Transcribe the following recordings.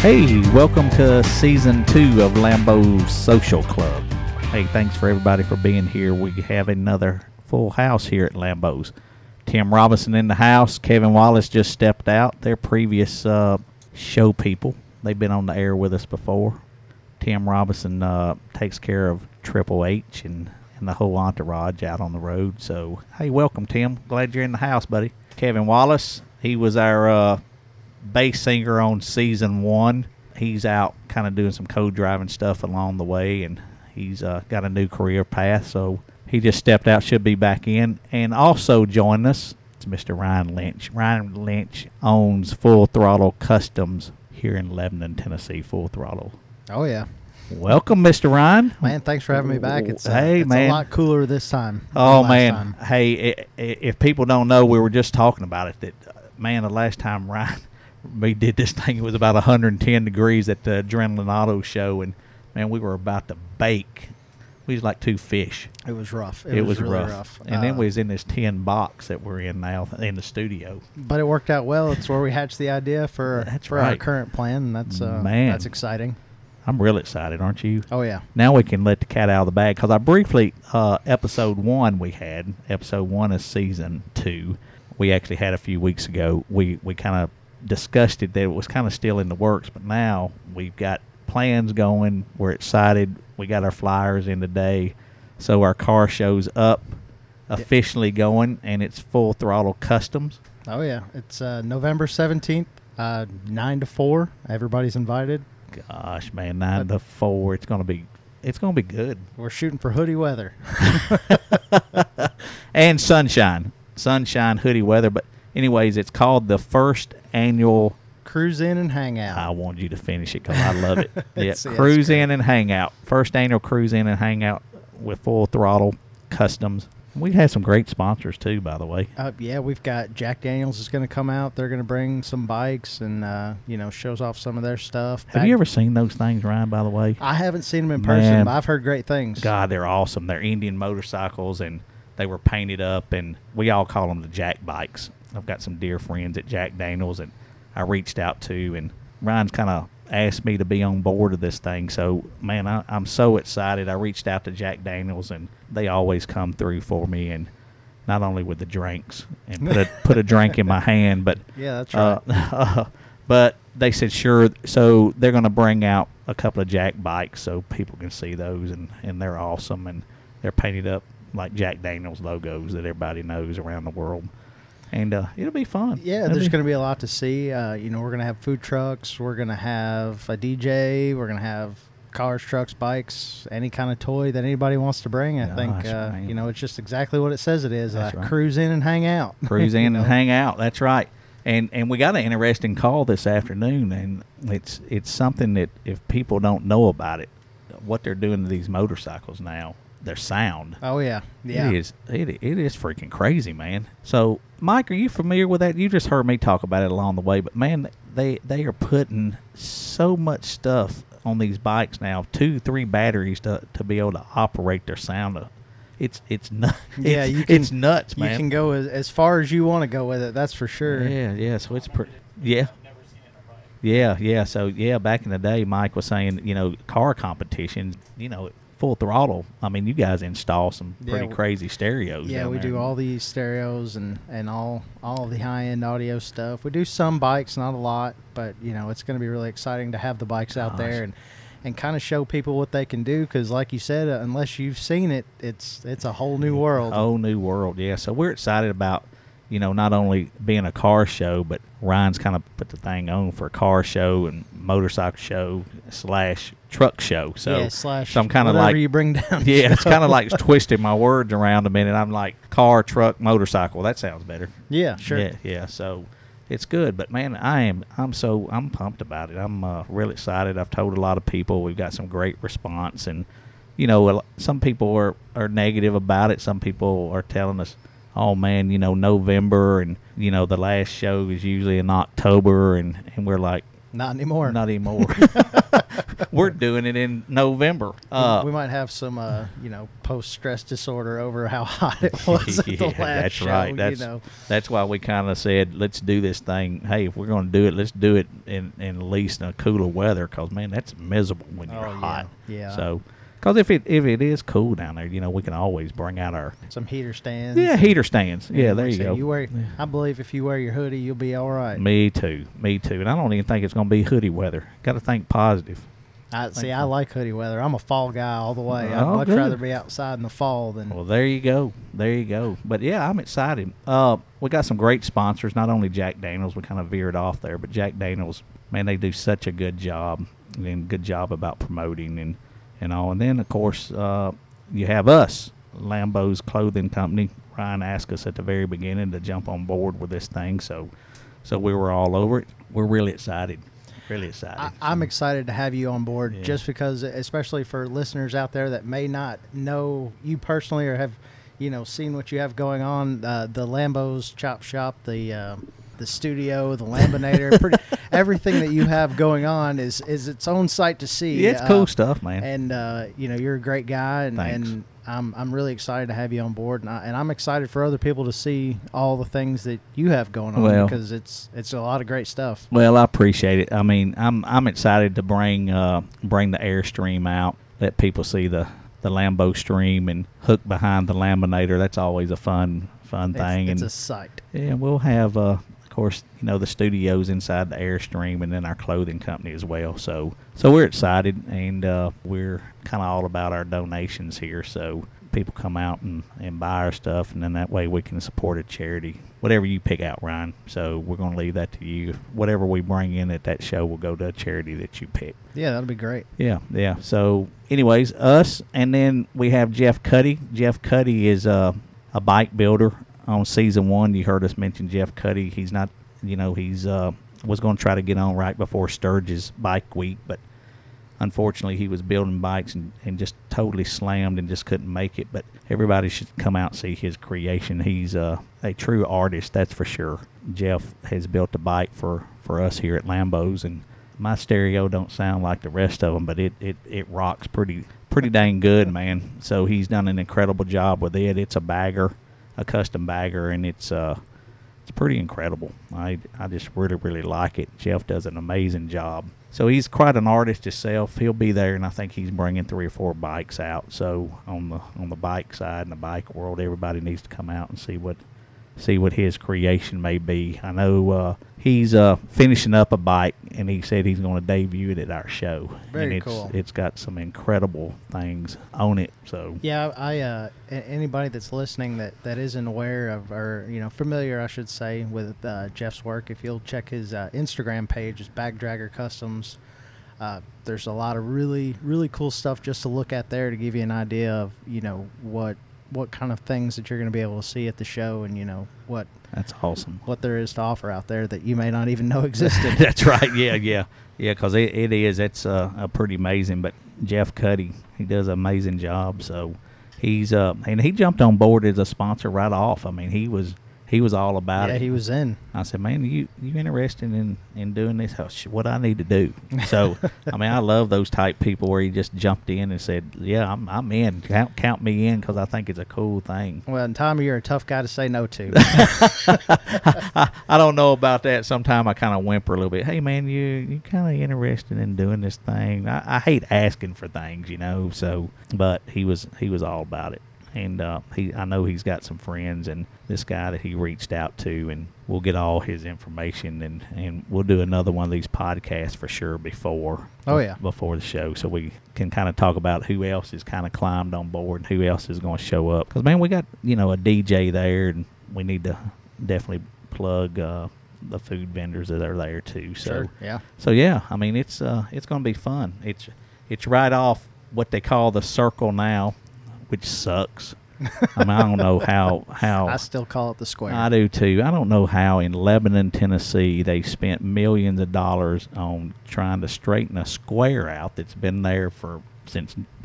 Hey, welcome to season two of Lambo's Social Club. Hey, thanks for everybody for being here. We have another full house here at Lambo's. Tim Robinson in the house. Kevin Wallace just stepped out. They're previous uh, show people. They've been on the air with us before. Tim Robinson uh, takes care of Triple H and, and the whole entourage out on the road. So, hey, welcome, Tim. Glad you're in the house, buddy. Kevin Wallace, he was our uh, bass singer on season one. He's out kind of doing some co driving stuff along the way, and he's uh, got a new career path. So, he just stepped out, should be back in. And also joining us is Mr. Ryan Lynch. Ryan Lynch owns Full Throttle Customs here in Lebanon, Tennessee. Full Throttle. Oh yeah, Welcome, Mr. Ryan. man! Thanks for having me back. It's uh, Hey, it's man. a lot cooler this time. Oh man, time. hey, i- i- if people don't know, we were just talking about it. That uh, man, the last time Ryan we did this thing, it was about 110 degrees at the Adrenaline Auto Show, and man, we were about to bake. We was like two fish. it was rough. It, was, really rough. rough. and then Uh, we was in this tin box that we're in now in the studio. but it worked out well. It's where we hatched the idea for That's for our current plan. And that's uh, Man. that's exciting. I'm real excited, aren't you? Oh yeah, now we can let the cat out of the bag because I briefly uh, episode one we had episode one of season two we actually had a few weeks ago we we kind of discussed it that it was kind of still in the works but now we've got plans going we're excited we got our flyers in today so our car shows up officially going and it's full throttle customs oh yeah. It's uh, November seventeenth, uh, nine to four. Everybody's invited. gosh man nine to four it's gonna be it's gonna be good We're shooting for hoodie weather. and sunshine, sunshine hoodie weather. But anyways, it's called the first annual. Cruise in and hang out. I want you to finish it because I love it. yeah, It's- yeah, it's cruise in and hang out. First annual cruise in and hang out with full throttle customs. We had some great sponsors too, by the way. Uh, yeah, we've got Jack Daniels is going to come out. They're going to bring some bikes and uh, you know shows off some of their stuff. Have Back- you ever seen those things, Ryan? By the way, I haven't seen them in person, Man. but I've heard great things. God, they're awesome. They're Indian motorcycles, and they were painted up, and we all call them the Jack bikes. I've got some dear friends at Jack Daniels, and I reached out to, and Ryan's kind of asked me to be on board of this thing. So, man, I, I'm so excited. I reached out to Jack Daniels, and they always come through for me, and not only with the drinks and put a put a drink in my hand, but Yeah, that's right. uh, but they said sure. So they're going to bring out a couple of Jack bikes so people can see those, and and they're awesome, and they're painted up like Jack Daniels logos that everybody knows around the world, and uh, it'll be fun. Yeah, It'll there's going to be a lot to see. Uh, you know, we're going to have food trucks. We're going to have a DJ. We're going to have cars, trucks, bikes, any kind of toy that anybody wants to bring. I think, uh, you know, it's just exactly what it says it is. Uh, right. Cruise in and hang out. cruise in and hang out. That's right. And and we got an interesting call this afternoon, and it's it's something that if people don't know about it, what they're doing to these motorcycles now, their sound. Oh, yeah. Yeah. It is. It, it is freaking crazy, man. So, Mike, are you familiar with that? You just heard me talk about it along the way, but man, they they are putting so much stuff on these bikes now, two, three batteries to to be able to operate their sound. It's it's nuts. Yeah, it's, you can- it's nuts, man. You can go as, as far as you want to go with it. That's for sure. Yeah, yeah. So it's pretty. Yeah. Yeah, yeah. So yeah, back in the day, Mike was saying, you know, car competitions, you know, full throttle. I mean, you guys install some pretty w- crazy stereos. Yeah, we there. do all these stereos and, and all all the high end audio stuff. We do some bikes, not a lot, but you know it's going to be really exciting to have the bikes out Gosh. there and and kind of show people what they can do. Because like you said, uh, unless you've seen it, it's it's a whole new world. A whole new world. Yeah, so we're excited about you know not only being a car show, but Ryan's kind of put the thing on for a car show and motorcycle show slash truck show. So, yeah, slash so I'm kind of whatever like you bring down. yeah, it's kind of like twisting my words around a minute. I'm like car, truck, motorcycle. That sounds better. yeah, sure. Yeah, yeah. So it's good, but man, I am I'm so I'm pumped about it. I'm uh, real excited. I've told a lot of people. We've got some great response, and you know, some people are are negative about it. Some people are telling us, "Oh man, you know, November and you know the last show is usually in October," and and we're like, Not anymore. not anymore. we're doing it in November. Uh, we might have some, uh, you know, post stress disorder over how hot it was at the yeah, last that's show. right. That's you know, that's why we kind of said let's do this thing. Hey, if we're going to do it, let's do it in, in at least in a cooler weather because man, that's miserable when you're Oh, yeah. hot. Yeah. So, because if it if it is cool down there, you know, we can always bring out our some heater stands. yeah heater stands. Yeah, there you go. You wear, I believe if you wear your hoodie, you'll be all right. Me too. Me too. And I don't even think it's going to be hoodie weather. Got to think positive. I see. I like hoodie weather. I'm a fall guy all the way. I'd Oh, much good. rather be outside in the fall than. Well, there you go. There you go. But yeah, I'm excited. Uh, we got some great sponsors. Not only Jack Daniels, we kind of veered off there, but Jack Daniels, man, they do such a good job and good job about promoting and and all. And then of course, uh, you have us, Lambo's Clothing Company. Ryan asked us at the very beginning to jump on board with this thing, so so we were all over it. We're really excited. Really excited. I, I'm excited to have you on board Yeah. just because, especially for listeners out there that may not know you personally or have, you know, seen what you have going on. Uh, the Lambos Chop Shop, the uh, the studio, the laminator, pretty, everything that you have going on is is its own sight to see. yeah, it's Uh, cool stuff, man. And uh, you know, you're a great guy, and, and I'm I'm really excited to have you on board, and, I, and I'm excited for other people to see all the things that you have going on Well- because it's it's a lot of great stuff. Well, I appreciate it. I mean, I'm I'm excited to bring uh, bring the Airstream out, let people see the the Lambo stream and hook behind the laminator. That's always a fun fun thing. it's and a sight. yeah, we'll have uh, course you know the studios inside the Airstream and then our clothing company as well. So so we're excited and uh, we're kind of all about our donations here. So people come out and, and buy our stuff and then that way we can support a charity whatever you pick out ryan so we're going to leave that to you whatever we bring in at that show will go to a charity that you pick Yeah, that'll be great. yeah yeah so anyways us and then we have jeff cuddy jeff cuddy is uh, a bike builder on season one you heard us mention jeff cuddy. He's not you know he's uh, was going to try to get on right before sturgis bike week but unfortunately he was building bikes and, and just totally slammed and just couldn't make it. But everybody should come out and see his creation. He's uh, a true artist that's for sure. Jeff has built a bike for, for us here at lambos and my stereo don't sound like the rest of them but it, it, it rocks pretty pretty dang good man. So he's done an incredible job with it. It's a bagger a custom bagger and it's uh it's pretty incredible. I I just really really like it. Jeff does an amazing job. So he's quite an artist himself. He'll be there, and I think he's bringing three or four bikes out. So on the on the bike side and the bike world, everybody needs to come out and see what see what his creation may be. I know uh, he's uh, finishing up a bike, and he said he's going to debut it at our show. Very and it's, cool. It's got some incredible things on it. So Yeah, I uh, anybody that's listening that, that isn't aware of or you know familiar, I should say, with uh, Jeff's work, if you'll check his uh, Instagram page, it's Bag Dragger Customs. Uh, there's a lot of really really cool stuff just to look at there to give you an idea of you know what what kind of things that you're going to be able to see at the show and you know what that's awesome. what there is to offer out there that you may not even know existed. That's right. Yeah, yeah, yeah. Because it, it is. It's uh, uh, pretty amazing. But Jeff Cuddy, he does an amazing job. So he's uh, and he jumped on board as a sponsor right off. I mean, he was he was all about yeah, it. he was in. I said, man, you you interested in in doing this? Oh, sh- What I need to do? So I mean, I love those type people where he just jumped in and said, yeah, I'm I'm in. Count count me in because I think it's a cool thing. Well, and Tommy, you're a tough guy to say no to. I, I don't know about that. Sometimes I kind of whimper a little bit. Hey, man, you you kind of interested in doing this thing? I, I hate asking for things, you know. So, but he was he was all about it, and uh, he I know he's got some friends, and this guy that he reached out to, and we'll get all his information, and and we'll do another one of these podcasts for sure before. Oh, yeah. before the show, so we can kind of talk about who else has kind of climbed on board, and who else is going to show up. Because man, we got you know a DJ there, and we need to definitely plug uh, the food vendors that are there too. So Sure, yeah. so yeah, I mean it's uh, it's going to be fun. It's it's right off what they call the circle now, which sucks. I mean I don't know how how I still call it the square. I do too. I don't know how in Lebanon, Tennessee, they spent millions of dollars on trying to straighten a square out that's been there for since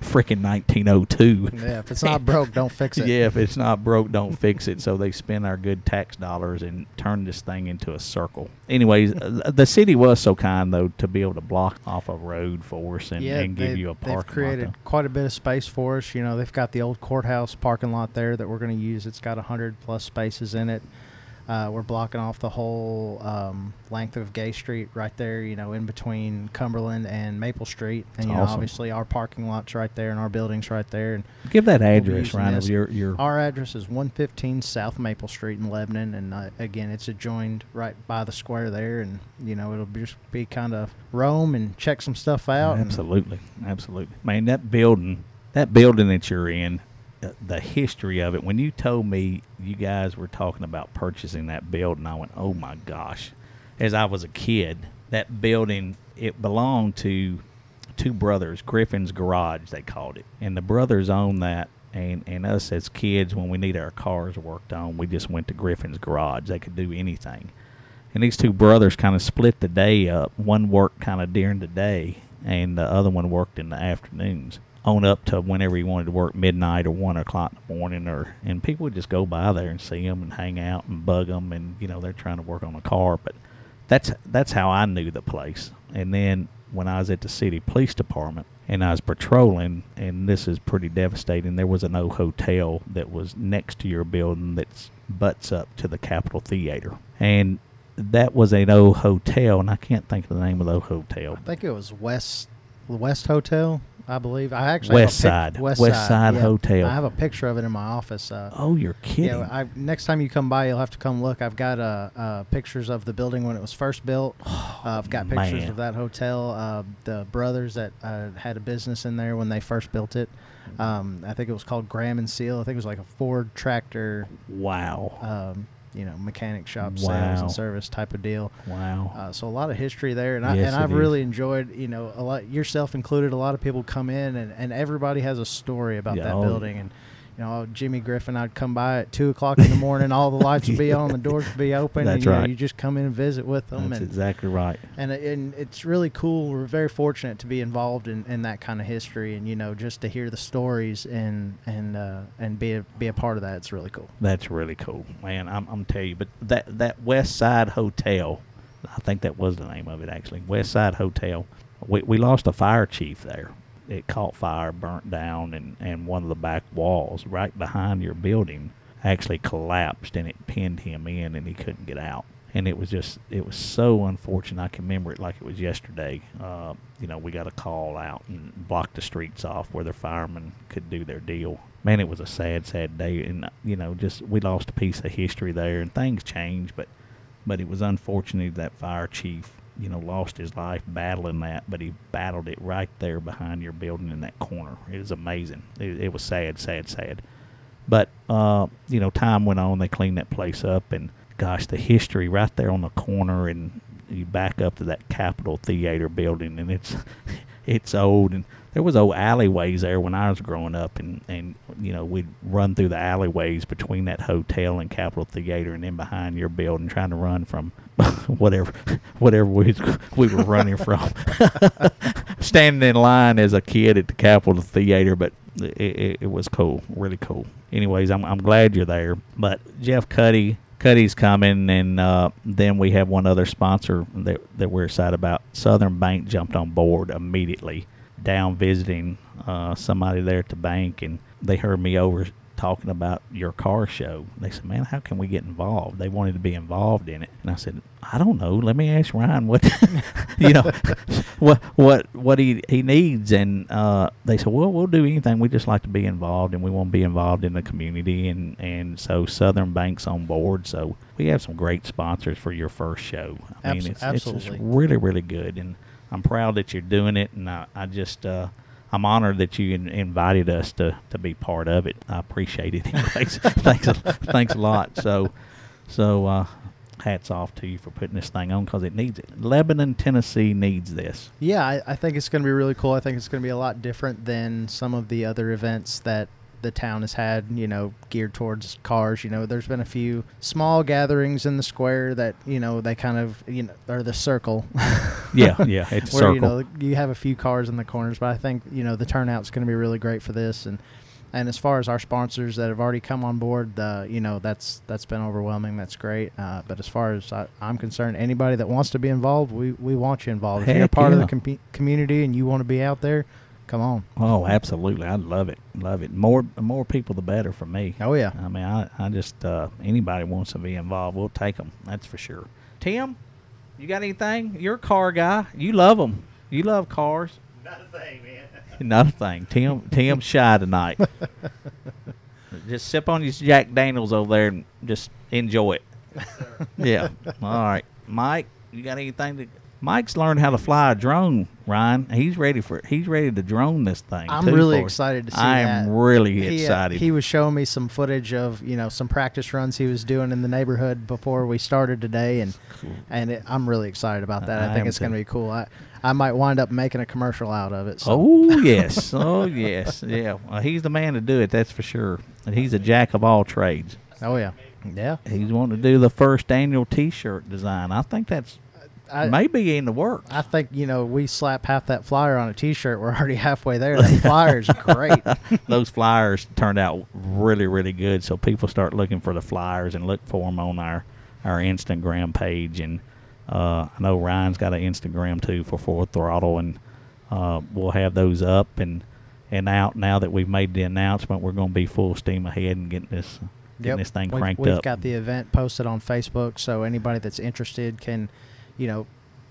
freaking 1902. Yeah, if it's not broke, don't fix it. Yeah, if it's not broke, don't fix it. So they spend our good tax dollars and turn this thing into a circle. Anyways, uh, the city was so kind though to be able to block off a road for us and, yeah, and give you a parking. they've created lot. quite a bit of space for us. You know, they've got the old courthouse parking lot there that we're going to use. It's got a hundred plus spaces in it. Uh, we're blocking off the whole um, length of Gay Street right there. You know, in between Cumberland and Maple Street, and you know, obviously our parking lot's right there and our building's right there. And. Give that address, using Ryan, your your our address is 115 South Maple Street in Lebanon, and uh, again, it's adjoined right by the square there. And you know, it'll just be kind of roam and check some stuff out. Absolutely, absolutely. Man, that building, that building that you're in, the history of it. When you told me you guys were talking about purchasing that building, I went, "Oh my gosh!" As I was a kid, that building it belonged to two brothers, Griffin's Garage, they called it, and the brothers owned that. And, and us as kids, when we need our cars worked on, we just went to Griffin's Garage. They could do anything. And these two brothers kind of split the day up. One worked kind of during the day, and the other one worked in the afternoons. On up to whenever he wanted to work, midnight or one o'clock in the morning, or and people would just go by there and see him and hang out and bug them, and you know they're trying to work on a car. But that's that's how I knew the place. And then when I was at the city police department and I was patrolling, and this is pretty devastating. There was an old hotel that was next to your building that's butts up to the Capitol Theater, and that was an old hotel, and I can't think of the name of the hotel. I think it was West the West Hotel, I believe. I actually West a pic- Side. West, West Side yeah. Hotel. I have a picture of it in my office. Uh, Oh, you're kidding! yeah, I, next time you come by, you'll have to come look. I've got uh, uh, pictures of the building when it was first built. Uh, I've got pictures man. of that hotel. Uh, the brothers that uh, had a business in there when they first built it. Um, I think it was called Graham and Seal. I think it was like a Ford tractor, wow, um, you know, mechanic shop sales and service type of deal. wow. Uh, so a lot of history there, and I and I've is. really enjoyed, you know, a lot yourself included. A lot of people come in, and, and everybody has a story about Yeah, that oh, building. And you know, Jimmy Griffin, I'd come by at two o'clock in the morning, all the lights would be on, the doors would be open, That's and you, know, right. you just come in and visit with them, That's and exactly right. and and it's really cool. We're very fortunate to be involved in, in that kind of history, and you know, just to hear the stories and and uh, and be a, be a part of that, it's really cool. That's really cool, man. I'm, I'm telling you, but that that West Side Hotel, I think that was the name of it actually. West Side Hotel. We we lost a fire chief there. It caught fire, burnt down, and and one of the back walls right behind your building actually collapsed, and it pinned him in, and he couldn't get out. And it was just, it was so unfortunate. I can remember it like it was yesterday. Uh, you know, we got a call out and blocked the streets off where the firemen could do their deal man, it was a sad, sad day, and you know, just we lost a piece of history there, and things changed, but but it was unfortunate that fire chief, you know, lost his life battling that, but he battled it right there behind your building in that corner. It was amazing. It, it was sad, sad, sad. But uh, you know, time went on. They cleaned that place up, and gosh, the history right there on the corner, and you back up to that Capitol Theater building, and it's it's old, and there was old alleyways there when I was growing up, and and you know we'd run through the alleyways between that hotel and Capitol Theater, and then behind your building, trying to run from whatever whatever we we were running from. Standing in line as a kid at the Capitol Theater, but it, it, it was cool, really cool. Anyways, I'm I'm glad you're there. But Jeff Cuddy, Cuddy's coming, and uh, then we have one other sponsor that that we're excited about. Southern Bank jumped on board immediately down visiting uh, somebody there at the bank, and they heard me over talking about your car show. They said, "Man, how can we get involved?" They wanted to be involved in it, and I said, "I don't know. Let me ask Ryan what you know what what what he he needs." And uh, they said, "Well, we'll do anything. We just like to be involved, and we want to be involved in the community." And and so Southern Bank's on board. So we have some great sponsors for your first show. I mean, it's, it's just really really good, and I'm proud that you're doing it, and I, I just uh, I'm honored that you in, invited us to, to be part of it. I appreciate it. Anyways, thanks thanks a lot. So so uh, hats off to you for putting this thing on because it needs it. Lebanon, Tennessee needs this. Yeah, I, I think it's going to be really cool. I think it's going to be a lot different than some of the other events that the town has had, you know, geared towards cars. You know, there's been a few small gatherings in the square that you know they kind of you know or the circle. Yeah, yeah, it's a where circle. you know you have a few cars in the corners, but I think you know the turnout's going to be really great for this and. And as far as our sponsors that have already come on board, uh, you know that's that's been overwhelming. That's great. Uh, but as far as I, I'm concerned, anybody that wants to be involved, we, we want you involved. if you're a Heck part of the com- community and you want to be out there, come on. Oh, absolutely. I love it. Love it. More more people the better for me. Oh yeah, I mean, I, I just uh, anybody wants to be involved, we'll take them. That's for sure. Tim, you got anything? You're a car guy. You love them. You love cars. Not a thing, man. Not a thing. Tim Tim's shy tonight. just sip on your Jack Daniels over there and just enjoy it. yeah. All right, Mike. You got anything to? Mike's learned how to fly a drone. Ryan, he's ready for. it. He's ready to drone this thing. I'm too, really excited to see I that. am really He, uh, excited. he was showing me some footage of you know some practice runs he was doing in the neighborhood before we started today, and and it, I'm really excited about that. I, I think it's going to be cool. I I might wind up making a commercial out of it. So. Oh yes, oh yes, yeah. Well, he's the man to do it. That's for sure. And he's a jack of all trades. Oh yeah, yeah. He's wanting to do the first annual T-shirt design. I think that's I, maybe in the works. I think you know we slap half that flyer on a T-shirt. We're already halfway there. That flyer's are great. Those flyers turned out really, really good. So people start looking for the flyers and look for them on our our Instagram page. And uh, I know Ryan's got an Instagram too for Full Throttle, and uh, we'll have those up and and out now that we've made the announcement. We're going to be full steam ahead and getting this getting this thing We've- we've up. got the event posted on Facebook, so anybody that's interested can, you know,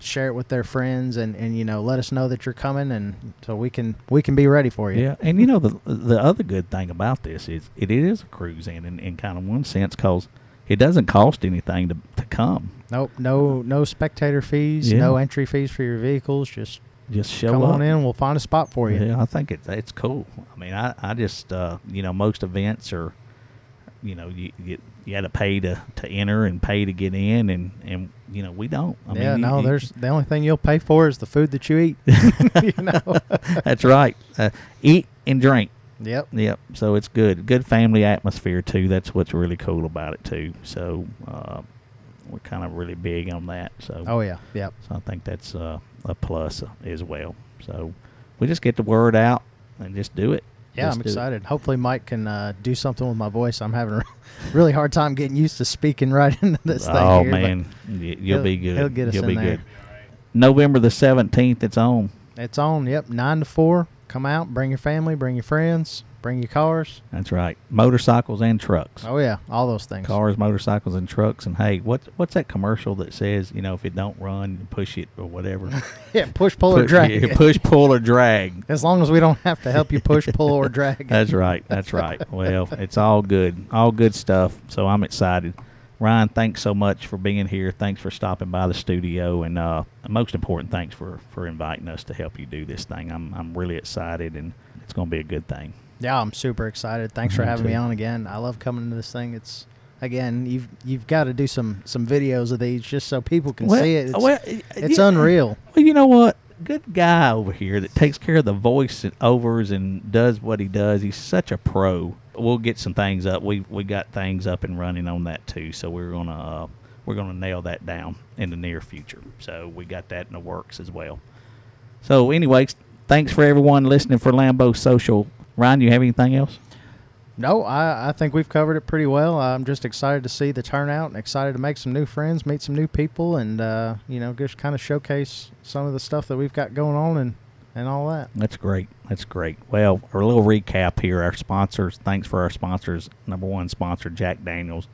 share it with their friends and, and you know let us know that you're coming, and so we can we can be ready for you. Yeah, and you know the the other good thing about this is it is a cruise in in, in kind of one sense because it doesn't cost anything to to come. Nope, no no spectator fees, Yeah. no entry fees for your vehicles. Just Just show come up. on in, we'll find a spot for you. Yeah, I think it's it's cool. I mean, I I just uh, you know most events are, you know, you you, you got to pay to to enter and pay to get in, and and you know we don't. I yeah, mean, no, you- there's the only thing you'll pay for is the food that you eat. you know. that's right. Uh, eat and drink. Yep. Yep. So it's good. Good family atmosphere too. That's what's really cool about it too. So uh, we're kind of really big on that. So Oh yeah. Yep. So I think that's uh, a plus as well. So we just get the word out and just do it. Yeah, Just I'm do it. excited. Hopefully, Mike can uh, do something with my voice. I'm having a really hard time getting used to speaking right into this thing. oh here, man, you'll be good. he'll get us you'll in be there. good. November the seventeenth, it's on. it's on. Yep, nine to four. Come out, bring your family, bring your friends, bring your cars. That's right. Motorcycles and trucks. Oh yeah, all those things. Cars, motorcycles, and trucks. And hey, what what's that commercial that says you know if it don't run, push it or whatever? Yeah, push, pull, or drag. yeah, push, pull, or drag. As long as we don't have to help you push, pull, or drag. That's right. That's right. Well, it's all good. All good stuff. So I'm excited. Ryan, thanks so much for being here. Thanks for stopping by the studio, and uh, most important, thanks for for inviting us to help you do this thing. I'm I'm really excited, and it's going to be a good thing. Yeah, I'm super excited. Thanks for having me on again. I love coming to this thing. It's again, you've you've got to do some some videos of these just so people can see it. It's, well, it's yeah. unreal. Well, you know what? Good guy over here that takes care of the voice and overs and does what he does. He's such a pro. We'll get some things up. We we got things up and running on that too. So we're gonna uh, we're gonna nail that down in the near future. So we got that in the works as well. So, anyways, thanks for everyone listening for Lambo Social. Ryan, do you have anything else? No, I, I think we've covered it pretty well. I'm just excited to see the turnout and excited to make some new friends, meet some new people, and uh, you know, just kind of showcase some of the stuff that we've got going on and and all that. That's great. That's great. Well, a little recap here. Our sponsors. Thanks for our sponsors. Number one sponsor, Jack Daniels,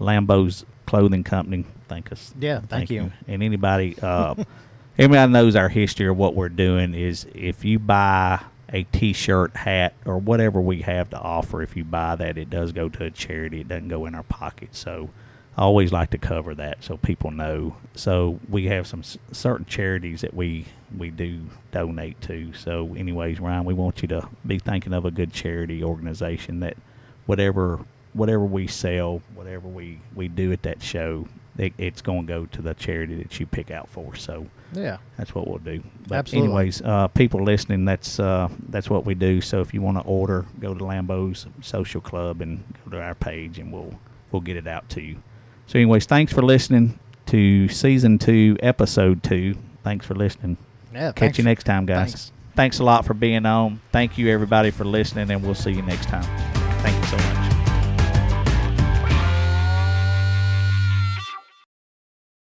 Lambo's Clothing Company. Thank us. Yeah, thank you. And anybody, uh, everybody knows our history of what we're doing is if you buy a T-shirt, hat, or whatever we have to offer, if you buy that, it does go to a charity. It doesn't go in our pocket. So. I always like to cover that so people know. So we have some s- certain charities that we we do donate to. So, anyways, Ryan, we want you to be thinking of a good charity organization that whatever whatever we sell, whatever we we do at that show, it, it's going to go to the charity that you pick out for. So Yeah. that's what we'll do. But Absolutely. anyways, uh, people listening, that's uh, that's what we do. So if you want to order, go to Lambo's Social Club and go to our page, and we'll we'll get it out to you. So, anyways, thanks for listening to season two, episode two. Thanks for listening. Yeah. Catch thanks you next time, guys. Thanks. Thanks a lot for being on. Thank you, everybody, for listening, and we'll see you next time.